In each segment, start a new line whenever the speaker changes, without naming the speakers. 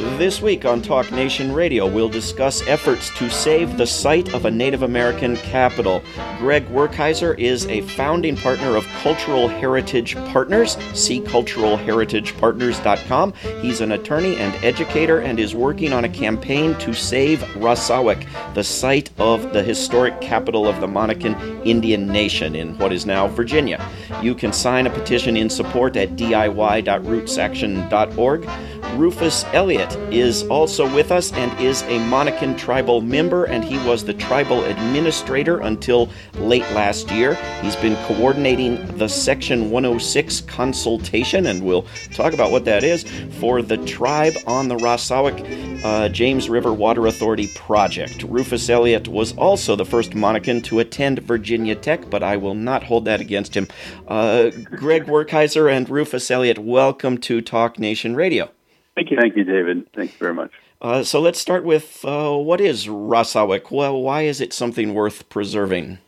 This week on Talk Nation Radio, we'll discuss efforts to save the site of a Native American capital. Greg Werkheiser is a founding partner of Cultural Heritage Partners. See culturalheritagepartners.com. He's an attorney and educator and is working on a campaign to save Rassawek, the site of the historic capital of the Monacan Indian Nation in what is now Virginia. You can sign a petition in support at diy.rootsaction.org. Rufus Elliott is also with us and is a Monacan tribal member, and he was the tribal administrator until late last year. He's been coordinating the Section 106 consultation, and we'll talk about what that is, for the tribe on the Rassawek uh, James River Water Authority project. Rufus Elliott was also the first Monacan to attend Virginia Tech, but I will not hold that against him. Uh, Greg Werkheiser and Rufus Elliott, welcome to Talk Nation Radio.
Thank you. Thank you, David. Thank you very much.
Uh, so let's start with uh, what is Rassawek? Well, why is it something worth preserving?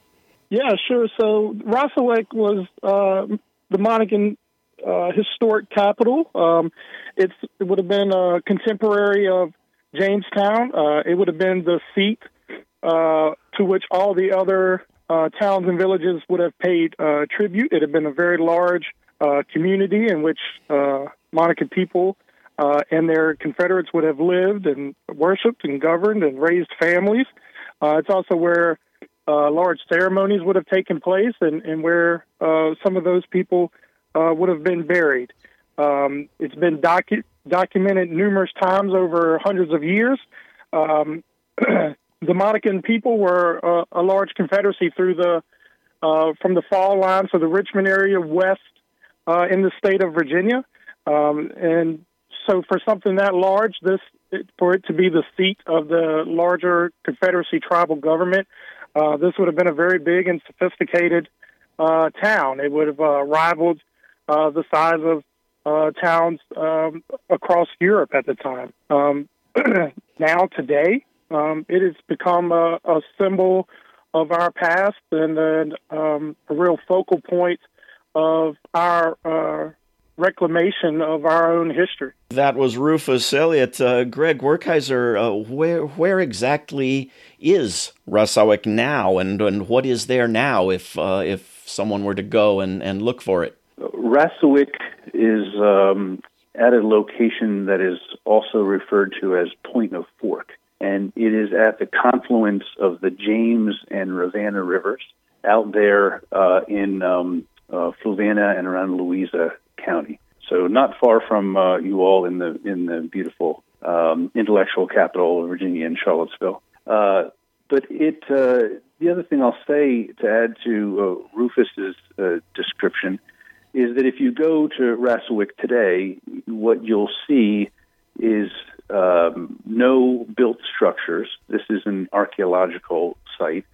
Yeah, sure. So Rassawek was uh, the Monacan uh, historic capital. Um, it would have been a contemporary of Jamestown. Uh, it would have been the seat uh, to which all the other towns and villages would have paid tribute. It had been a very large community in which Monacan people uh, and their Confederates would have lived and worshipped and governed and raised families. Uh, it's also where uh, large ceremonies would have taken place and, and where uh, some of those people uh, would have been buried. Um, it's been docu- documented numerous times over hundreds of years. Um, the Monacan people were uh, a large confederacy through the from the fall line, of the Richmond area west in the state of Virginia, um, and so for something that large, this for it to be the seat of the larger Confederacy tribal government, uh, this would have been a very big and sophisticated uh, town. It would have uh, rivaled uh, the size of uh, towns um, across Europe at the time. Um, now, today, um, it has become a, a, symbol of our past and, and um, a real focal point of our uh, reclamation of our own history.
That was Rufus Elliott. Uh, Greg Werkheiser, uh, where where exactly is Rassawek now, and, and what is there now if uh, if someone were to go and, and look for it?
Rassawek is um, at a location that is also referred to as Point of Fork, and it is at the confluence of the James and Rivanna rivers out there uh, in um, uh, Fluvanna and around Louisa County. So not far from uh, you all in the in the beautiful um, intellectual capital of Virginia in Charlottesville. Uh, but it uh, the other thing I'll say to add to uh, Rufus's uh, description is that if you go to Rassawek today, what you'll see is um, no built structures. This is an archaeological site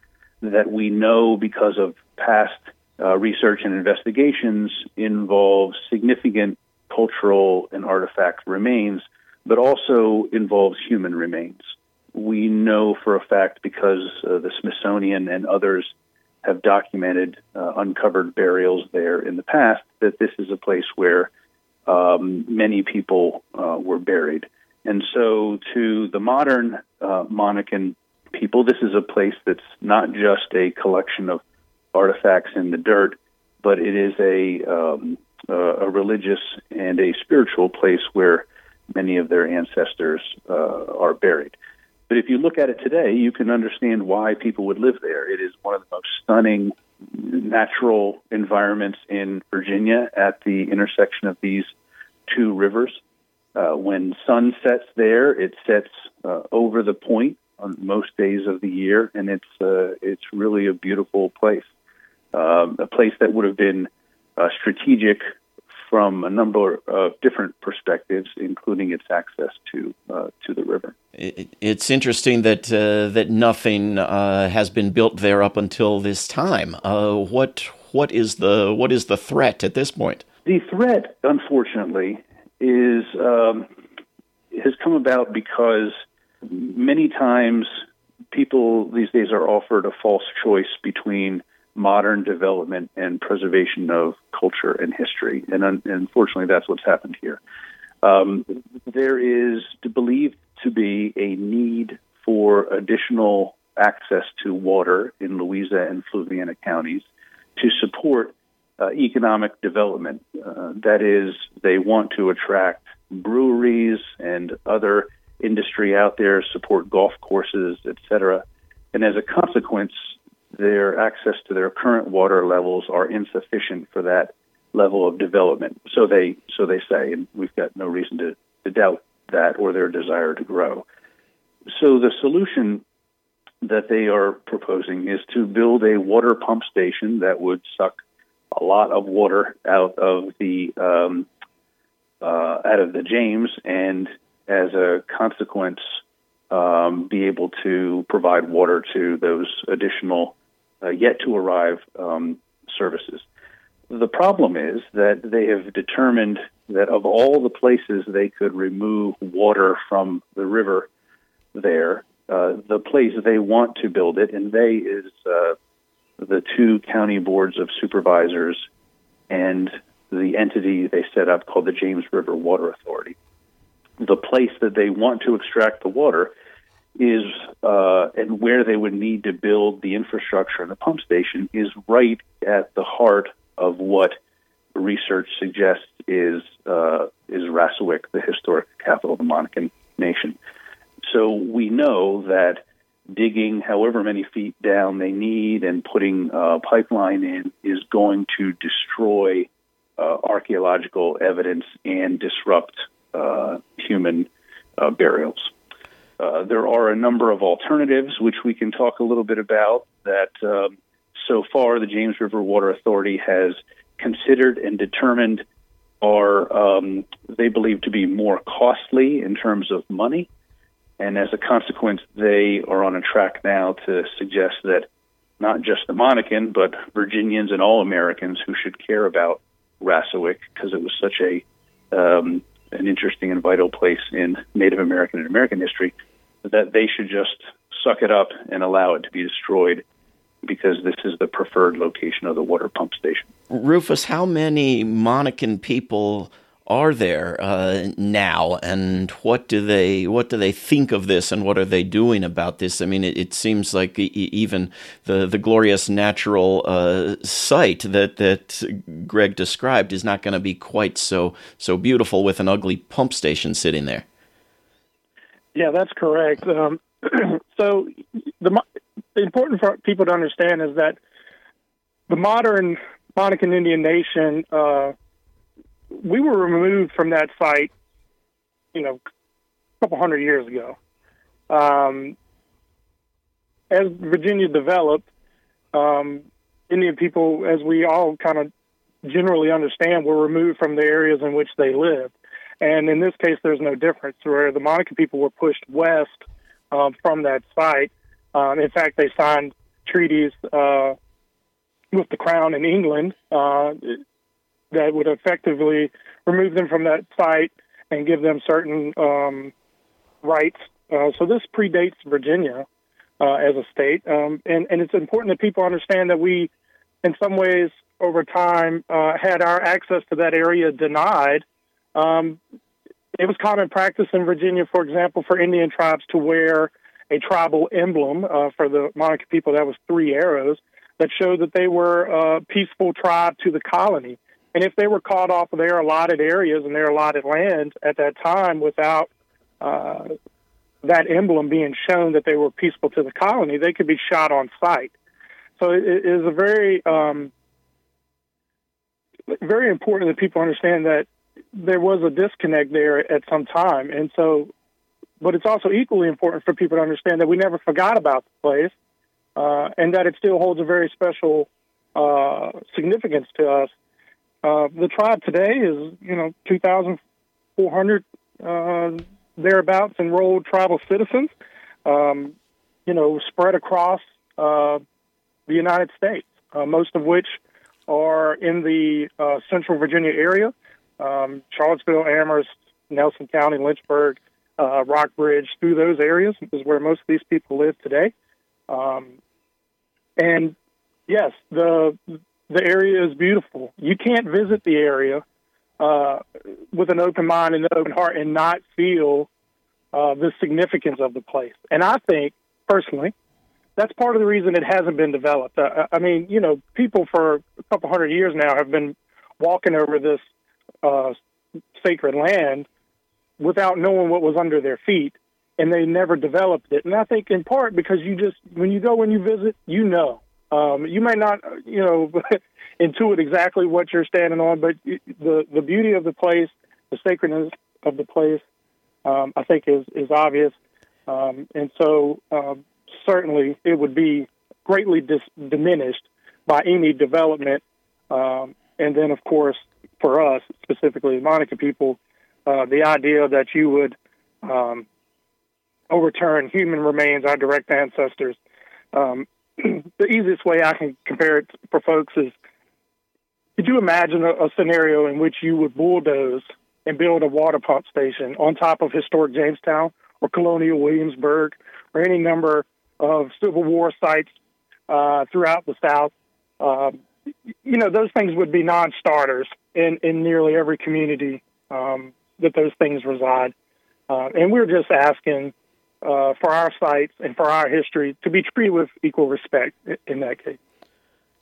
that we know because of past uh, research and investigations involve significant cultural and artifact remains, but also involves human remains. We know for a fact because uh, the Smithsonian and others have documented uh, uncovered burials there in the past that this is a place where um, many people uh, were buried. And so, to the modern uh, Monacan people, this is a place that's not just a collection of artifacts in the dirt, but it is a um, a religious and a spiritual place where many of their ancestors uh, are buried. But if you look at it today, you can understand why people would live there. It is one of the most stunning natural environments in Virginia at the intersection of these two rivers. Uh, when sun sets there, it sets uh, over the point on most days of the year, and it's uh, it's really a beautiful place um, a place that would have been uh, strategic from a number of different perspectives, including its access to uh, to the river.
it's interesting that uh, that nothing uh, has been built there up until this time. Uh, what what is the what is the threat at this point?
The threat, unfortunately, is um, has come about because many times people these days are offered a false choice between modern development and preservation of culture and history. And un- unfortunately, that's what's happened here. Um, there is believed to be a need for additional access to water in Louisa and Fluvanna counties to support uh, economic development. Uh, that is, they want to attract breweries and other industry out there, support golf courses, etc. And as a consequence, their access to their current water levels are insufficient for that level of development. So they so they say, and we've got no reason to, to doubt that or their desire to grow. So the solution that they are proposing is to build a water pump station that would suck a lot of water out of the um, uh, out of the James, and as a consequence, um, be able to provide water to those additional uh, yet to arrive um, services. The problem is that they have determined that of all the places they could remove water from the river there, uh, the place they want to build it, and they is uh, the two county boards of supervisors and the entity they set up called the James River Water Authority. The place that they want to extract the water is, uh, and where they would need to build the infrastructure and the pump station is right at the heart of what research suggests is uh, is Rassawek, the historic capital of the Monacan nation. So we know that digging however many feet down they need and putting a pipeline in is going to destroy uh, archaeological evidence and disrupt uh, human uh, burials. Uh, there are a number of alternatives which we can talk a little bit about that um, so far the James River Water Authority has considered and determined are um, they believe to be more costly in terms of money. And as a consequence, they are on a track now to suggest that not just the Monacan, but Virginians and all Americans who should care about Rassawek because it was such a um, an interesting and vital place in Native American and American history that they should just suck it up and allow it to be destroyed because this is the preferred location of the water pump station.
Rufus, how many Monacan people are there uh, now, and what do they what do they think of this, and what are they doing about this? I mean, it, it seems like even the the glorious natural uh, site that that Greg described is not going to be quite so so beautiful with an ugly pump station sitting there.
Yeah, that's correct. Um, so the, the important for people to understand is that the modern Monacan Indian Nation. Uh, we were removed from that site, you know, a couple hundred years ago. Um, as Virginia developed, um, Indian people, as we all kind of generally understand, were removed from the areas in which they lived. And in this case, there's no difference, where the Monacan people were pushed west um, from that site. Um, in fact, they signed treaties uh, with the Crown in England uh, that would effectively remove them from that site and give them certain um, rights. Uh, so this predates Virginia uh, as a state, um, and and it's important that people understand that we, in some ways, over time, uh, had our access to that area denied. Um, it was common practice in Virginia, for example, for Indian tribes to wear a tribal emblem uh, for the Monacan people that was three arrows that showed that they were a peaceful tribe to the colony. And if they were caught off of their allotted areas and their allotted land at that time without uh, that emblem being shown that they were peaceful to the colony, they could be shot on sight. So it is a very, um, very important that people understand that there was a disconnect there at some time. And so, but it's also equally important for people to understand that we never forgot about the place uh, and that it still holds a very special uh, significance to us uh, the tribe today is, you know, 2,400 uh, thereabouts enrolled tribal citizens, um, you know, spread across uh, the United States, uh, most of which are in the central Virginia area um, Charlottesville, Amherst, Nelson County, Lynchburg, uh, Rockbridge, through those areas is where most of these people live today. Um, and yes, the the area is beautiful. You can't visit the area uh, with an open mind and an open heart and not feel uh, the significance of the place. And I think, personally, that's part of the reason it hasn't been developed. Uh, I mean, you know, people for a couple hundred years now have been walking over this uh, sacred land without knowing what was under their feet, and they never developed it. And I think in part because you just when you go when you visit, you know. Um, you may not, you know, intuit exactly what you're standing on, but the the beauty of the place, the sacredness of the place, um, I think is is obvious. Um, and so um, certainly it would be greatly dis- diminished by any development. Um, and then, of course, for us specifically, Monacan people, uh, the idea that you would um, overturn human remains, our direct ancestors. Um, the easiest way I can compare it for folks is could you imagine a, a, scenario in which you would bulldoze and build a water pump station on top of historic Jamestown or Colonial Williamsburg or any number of Civil War sites uh, throughout the South? Uh, you know, those things would be non-starters in, in nearly every community um, that those things reside. Uh, and we're just asking uh, for our sites and for our history to be treated with equal respect in that case.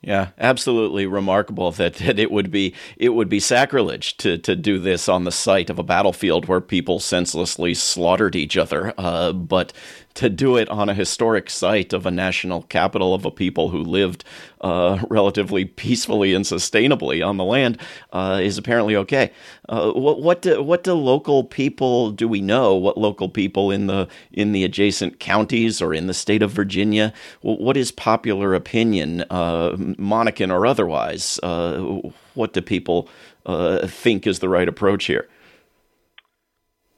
Yeah, absolutely remarkable that, that it would be it would be sacrilege to, to do this on the site of a battlefield where people senselessly slaughtered each other. Uh, but to do it on a historic site of a national capital of a people who lived uh, relatively peacefully and sustainably on the land uh, is apparently okay. Uh, what what do, what do local people do we know? What local people in the in the adjacent counties or in the state of Virginia? What is popular opinion, uh, Monacan or otherwise? Uh, what do people uh, think is the right approach here?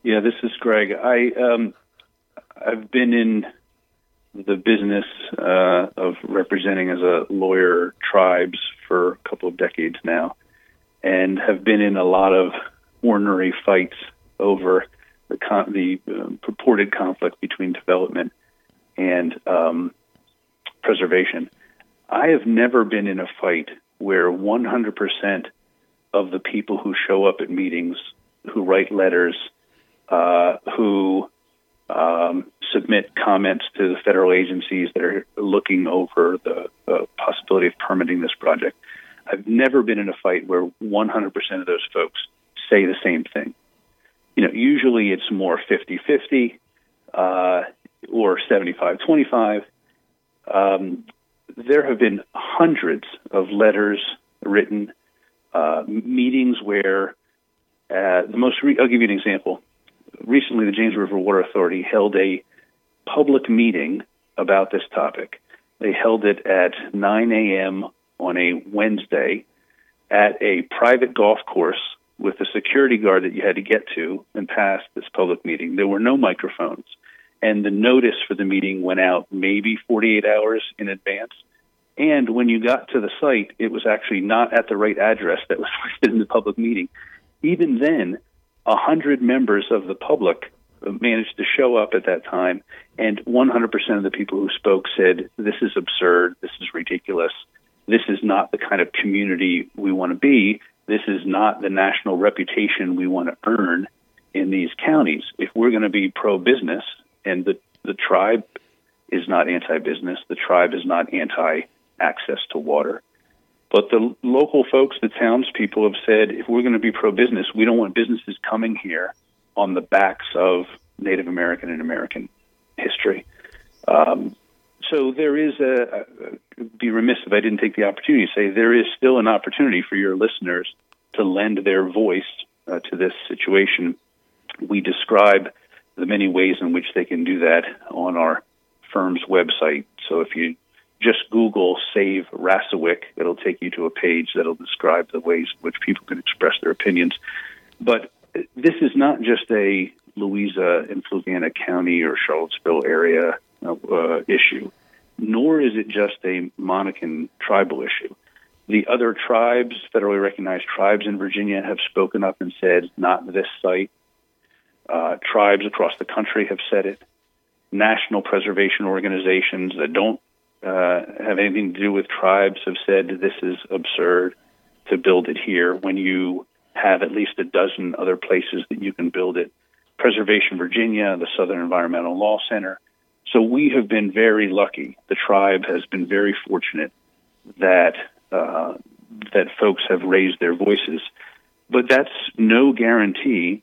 Yeah, this is Greg. I um, I've been in the business uh, of representing as a lawyer tribes for a couple of decades now, and have been in a lot of ornery fights over the con- the uh, purported conflict between development and um, preservation. I have never been in a fight where 100% of the people who show up at meetings, who write letters, uh, who um, submit comments to the federal agencies that are looking over the possibility of permitting this project. I've never been in a fight where 100% of those folks say the same thing. You know, usually it's more 50 50 uh, or 75 25. Um, there have been hundreds of letters written, uh, meetings where uh, the most, re- I'll give you an example recently the James River Water Authority held a public meeting about this topic. They held it at 9 a.m. on a Wednesday at a private golf course with a security guard that you had to get to and pass this public meeting. There were no microphones. And the notice for the meeting went out maybe 48 hours in advance. And when you got to the site, it was actually not at the right address that was listed in the public meeting. Even then, a hundred members of the public managed to show up at that time, and 100% of the people who spoke said, "This is absurd. This is ridiculous. This is not the kind of community we want to be. This is not the national reputation we want to earn in these counties. If we're going to be pro-business, and the the tribe is not anti-business, the tribe is not anti-access to water." But the local folks, the townspeople have said, if we're going to be pro business, we don't want businesses coming here on the backs of Native American and American history. Um, so there is a, a, be remiss if I didn't take the opportunity to say there is still an opportunity for your listeners to lend their voice uh, to this situation. We describe the many ways in which they can do that on our firm's website. So if you just Google Save Rassawek. It'll take you to a page that'll describe the ways in which people can express their opinions. But this is not just a Louisa and Fluvanna County or Charlottesville area uh, issue, nor is it just a Monacan tribal issue. The other tribes, federally recognized tribes in Virginia, have spoken up and said, not this site. Uh, tribes across the country have said it. National preservation organizations that don't uh, have anything to do with tribes have said this is absurd to build it here when you have at least a dozen other places that you can build it. Preservation Virginia, the Southern Environmental Law Center. So we have been very lucky. The tribe has been very fortunate that uh, that folks have raised their voices, but that's no guarantee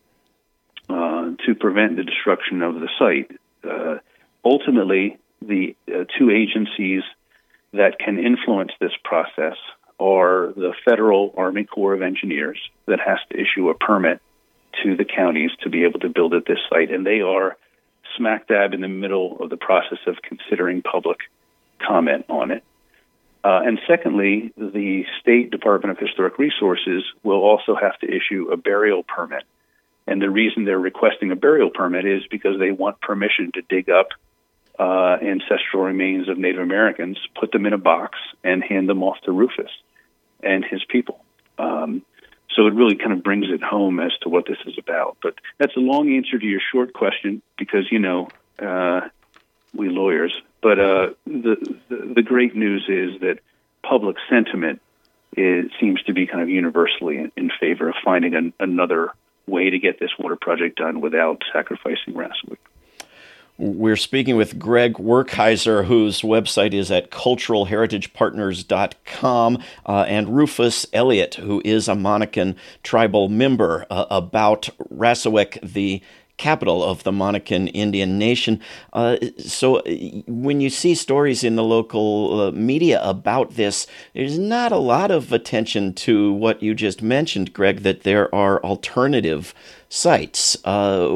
uh, to prevent the destruction of the site. Uh, ultimately, the uh, two agencies that can influence this process are the Federal Army Corps of Engineers that has to issue a permit to the counties to be able to build at this site, and they are smack dab in the middle of the process of considering public comment on it. Uh, and secondly, the State Department of Historic Resources will also have to issue a burial permit. And the reason they're requesting a burial permit is because they want permission to dig up uh, ancestral remains of Native Americans, put them in a box, and hand them off to Rufus and his people. Um, so it really kind of brings it home as to what this is about. But that's a long answer to your short question because, you know, uh, we lawyers. But uh, the, the, the great news is that public sentiment is, seems to be kind of universally in, in favor of finding an, another way to get this water project done without sacrificing Rassawek.
We're speaking with Greg Werkheiser, whose website is at culturalheritagepartners.com, uh, and Rufus Elliott, who is a Monacan tribal member, uh, about Rassawek, the capital of the Monacan Indian Nation. Uh, so when you see stories in the local uh, media about this, there's not a lot of attention to what you just mentioned, Greg, that there are alternative sites. Uh,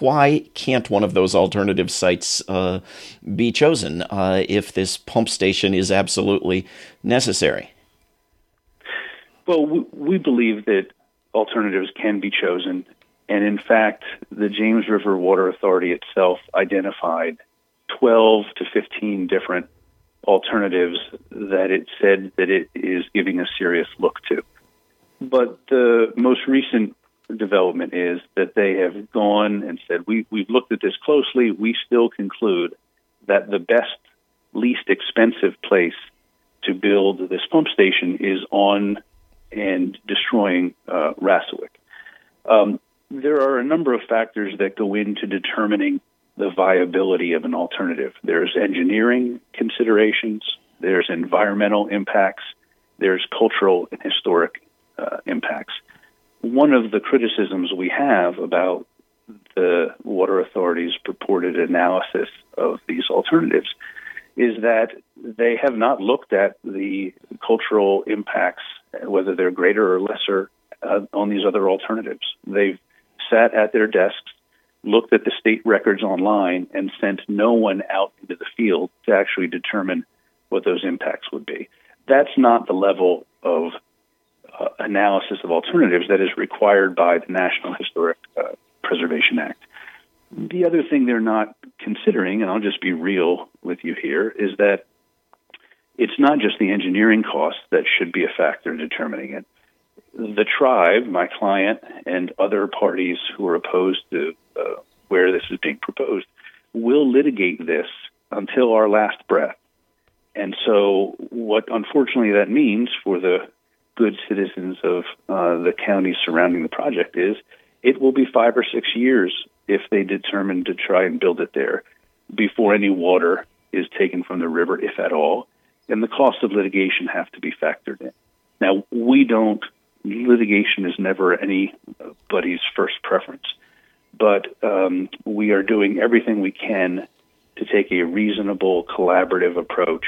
why can't one of those alternative sites uh, be chosen uh, if this pump station is absolutely necessary?
Well, we believe that alternatives can be chosen and in fact, the James River Water Authority itself identified 12 to 15 different alternatives that it said that it is giving a serious look to. But the most recent development is that they have gone and said, we, we've looked at this closely. We still conclude that the best, least expensive place to build this pump station is on and destroying uh. Um, there are a number of factors that go into determining the viability of an alternative. There's engineering considerations, there's environmental impacts, there's cultural and historic uh, impacts. One of the criticisms we have about the Water Authority's purported analysis of these alternatives is that they have not looked at the cultural impacts, whether they're greater or lesser, uh, on these other alternatives. They've sat at their desks, looked at the state records online, and sent no one out into the field to actually determine what those impacts would be. That's not the level of uh, analysis of alternatives that is required by the National Historic uh, Preservation Act. The other thing they're not considering, and I'll just be real with you here, is that it's not just the engineering costs that should be a factor in determining it the tribe, my client, and other parties who are opposed to uh, where this is being proposed will litigate this until our last breath. And so, what unfortunately that means for the good citizens of uh, the counties surrounding the project is it will be five or six years if they determine to try and build it there before any water is taken from the river, if at all. And the cost of litigation have to be factored in. Now, we don't litigation is never anybody's first preference, but um, we are doing everything we can to take a reasonable, collaborative approach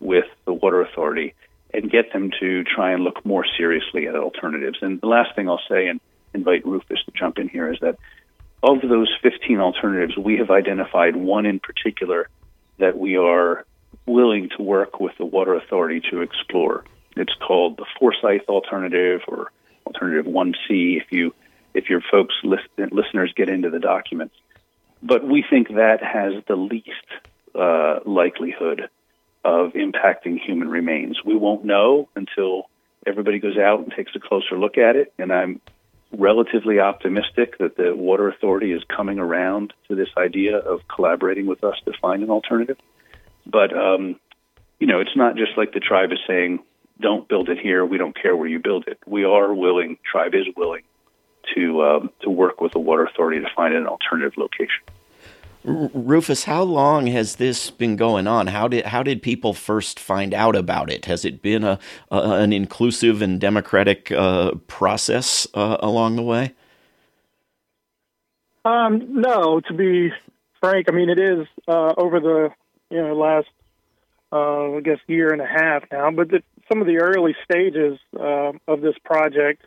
with the Water Authority and get them to try and look more seriously at alternatives. And the last thing I'll say, and invite Rufus to jump in here, is that of those 15 alternatives, we have identified one in particular that we are willing to work with the Water Authority to explore. It's called the Forsyth Alternative or Alternative 1C if you if your folks list, listeners get into the documents. But we think that has the least uh, likelihood of impacting human remains. We won't know until everybody goes out and takes a closer look at it. And I'm relatively optimistic that the Water Authority is coming around to this idea of collaborating with us to find an alternative. But um, you know, it's not just like the tribe is saying, don't build it here. We don't care where you build it. We are willing, tribe is willing to, um, to work with the water authority to find an alternative location.
Rufus, how long has this been going on? How did how did people first find out about it? Has it been a, a an inclusive and democratic uh, process uh, along the way?
Um, no, to be frank, I mean it is uh, over the you know last uh, I guess year and a half now, but the, some of the early stages uh, of this project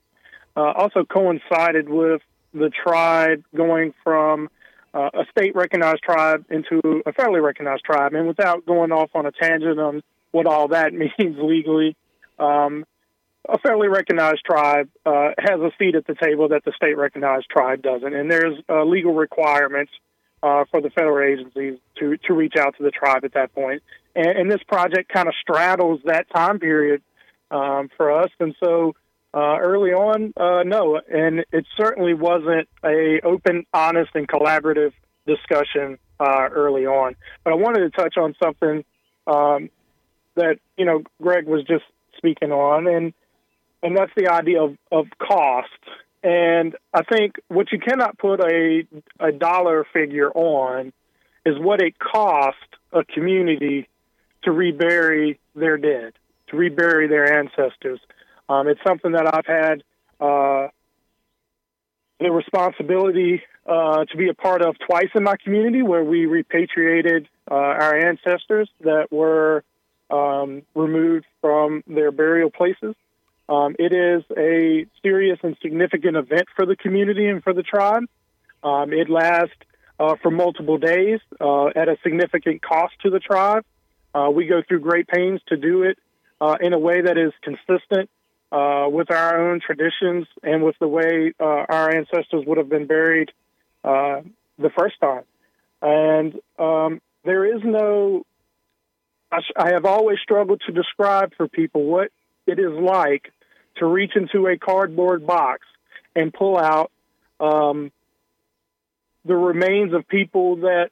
uh, also coincided with the tribe going from uh, a state recognized tribe into a federally recognized tribe. And without going off on a tangent on what all that means legally, um, a federally recognized tribe uh, has a seat at the table that the state recognized tribe doesn't. And there's uh, legal requirements uh, for the federal agencies to, to reach out to the tribe at that point. And, and this project kind of straddles that time period um, for us. And so uh, early on, uh, no, and it certainly wasn't a open, honest, and collaborative discussion uh, early on. But I wanted to touch on something um, that you know Greg was just speaking on, and and that's the idea of, of cost. And I think what you cannot put a a dollar figure on is what it cost a community to rebury their dead, to rebury their ancestors. Um, it's something that I've had uh, the responsibility uh, to be a part of twice in my community, where we repatriated uh, our ancestors that were um, removed from their burial places. Um, it is a serious and significant event for the community and for the tribe. Um, it lasts uh, for multiple days uh, at a significant cost to the tribe. Uh, we go through great pains to do it uh, in a way that is consistent uh, with our own traditions and with the way uh, our ancestors would have been buried uh, the first time. And um, there is no, I, I have always struggled to describe for people what it is like to reach into a cardboard box and pull out um, the remains of people that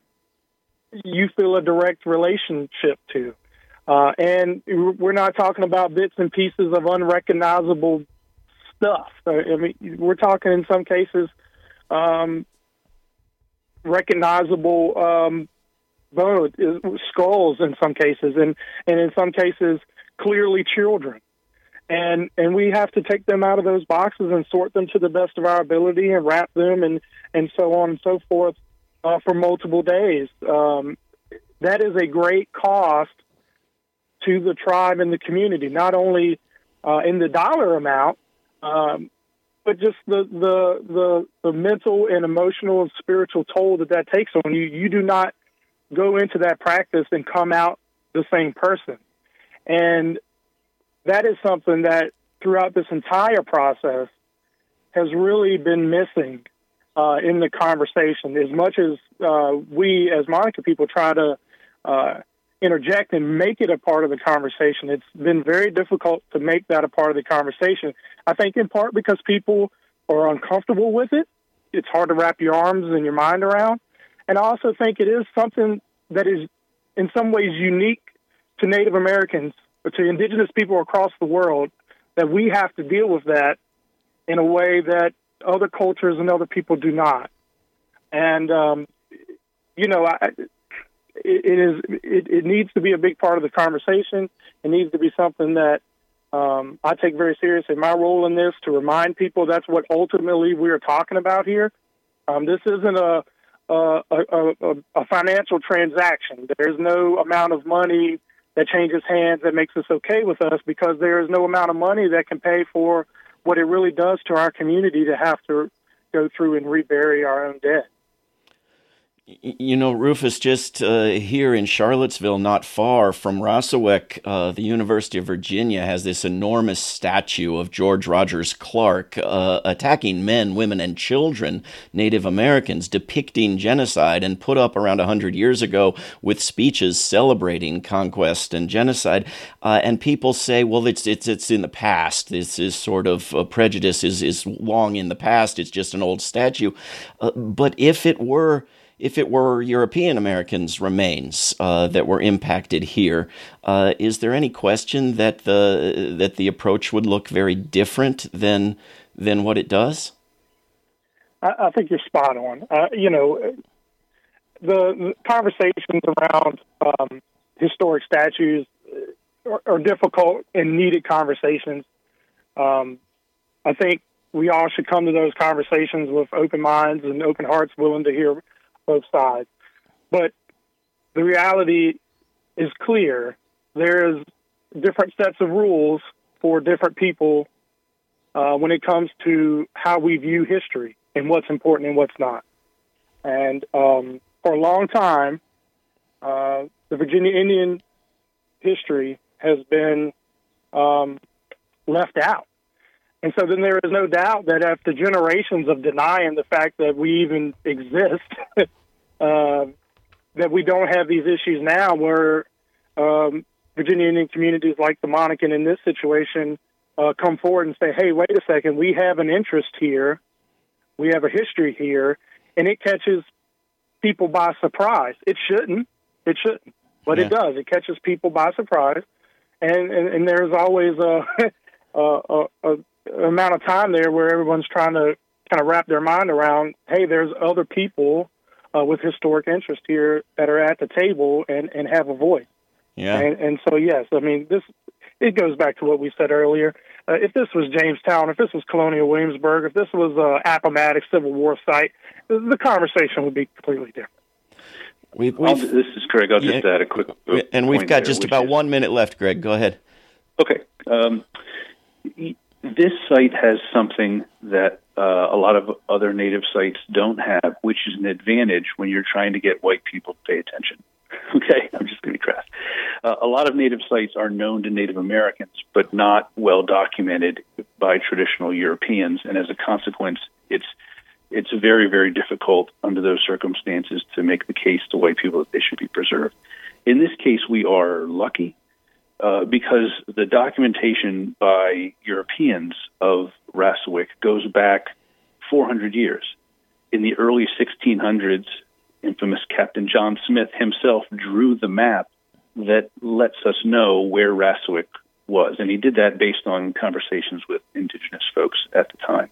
you feel a direct relationship to. Uh, and we're not talking about bits and pieces of unrecognizable stuff. Uh, I mean, we're talking in some cases um, recognizable um, bones, skulls in some cases, and, and in some cases clearly children. And and we have to take them out of those boxes and sort them to the best of our ability and wrap them and and so on and so forth uh, for multiple days. Um, that is a great cost to the tribe and the community, not only uh, in the dollar amount, um, but just the, the, the the mental and emotional and spiritual toll that that takes on you. You do not go into that practice and come out the same person, and that is something that throughout this entire process has really been missing uh, in the conversation. As much as uh, we, as Monacan people, try to uh, interject and make it a part of the conversation. It's been very difficult to make that a part of the conversation. I think in part because people are uncomfortable with it. It's hard to wrap your arms and your mind around. And I also think it is something that is in some ways unique to Native Americans or to indigenous people across the world that we have to deal with that in a way that other cultures and other people do not. And, um, you know, I, it, it is it, it needs to be a big part of the conversation. It needs to be something that um, I take very seriously. My role in this to remind people that's what ultimately we are talking about here. Um, this isn't a a, a, a financial transaction. There's no amount of money that changes hands that makes this okay with us because there is no amount of money that can pay for what it really does to our community to have to go through and rebury our own dead.
You know, Rufus, just uh, here in Charlottesville, not far from Rassawek, uh, the University of Virginia has this enormous statue of George Rogers Clark uh, attacking men, women, and children, Native Americans, depicting genocide, and put up around 100 years ago with speeches celebrating conquest and genocide. Uh, and people say, well, it's, it's, it's in the past. This is sort of prejudice is, is long in the past. It's just an old statue. Uh, but if it were if it were European Americans' remains uh, that were impacted here, uh, is there any question that the that the approach would look very different than than what it does?
I, I think you're spot on. Uh, you know, the, the conversations around um, historic statues are, are, difficult and needed conversations. Um, I think we all should come to those conversations with open minds and open hearts, willing to hear both sides. But the reality is clear. There's different sets of rules for different people uh, when it comes to how we view history and what's important and what's not. And um, for a long time, uh, the Virginia Indian history has been um, left out. And so then there is no doubt that after generations of denying the fact that we even exist, uh, that we don't have these issues now where um, Virginia Indian communities like the Monacan in this situation uh, come forward and say, hey, wait a second, we have an interest here, we have a history here, and it catches people by surprise. It shouldn't. It shouldn't. But yeah. it does. It catches people by surprise. And, and, and there's always a, a, a, a amount of time there where everyone's trying to kind of wrap their mind around, hey, there's other people uh, with historic interest here that are at the table and, and have a voice.
Yeah.
And, and so, yes, I mean, this it goes back to what we said earlier. Uh, if this was Jamestown, if this was Colonial Williamsburg, if this was uh, Appomattox Civil War site, the conversation would be completely different.
We've, we've, this is Greg. I'll just yeah, add a quick.
And we've got there, just about is, one minute left, Greg. Go ahead.
Okay. Um, this site has something that uh, a lot of other native sites don't have, which is an advantage when you're trying to get white people to pay attention. Okay, I'm just going to be crass. Uh, a lot of native sites are known to Native Americans, but not well documented by traditional Europeans, and as a consequence, it's it's very very difficult under those circumstances to make the case to white people that they should be preserved. In this case, we are lucky uh, because the documentation by Europeans of Rassawek goes back 400 years. In the early 1600s, infamous Captain John Smith himself drew the map that lets us know where Rassawek was. And he did that based on conversations with indigenous folks at the time.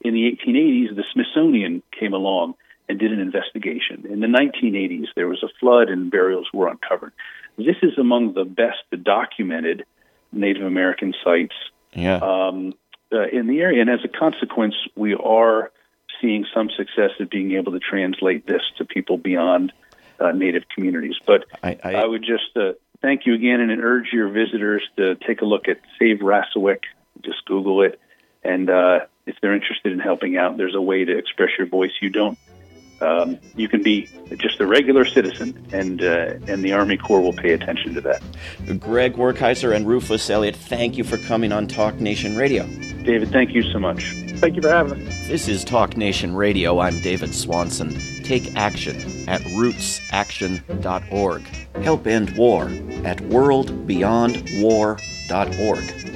In the 1880s, the Smithsonian came along and did an investigation. In the 1980s, there was a flood and burials were uncovered. This is among the best documented Native American sites
yeah.
um, uh, in the area. And as a consequence, we are seeing some success at being able to translate this to people beyond uh, Native communities. But I, I, I would just uh, thank you again and urge your visitors to take a look at Save Rassawek. Just Google it. And uh, if they're interested in helping out, there's a way to express your voice. You don't. Um, you can be just a regular citizen, and uh, and the Army Corps will pay attention to that.
Greg Werkheiser and Rufus Elliott, thank you for coming on Talk Nation Radio.
David, thank you so much.
Thank you for having us.
This is Talk Nation Radio. I'm David Swanson. Take action at rootsaction.org. Help end war at worldbeyondwar.org.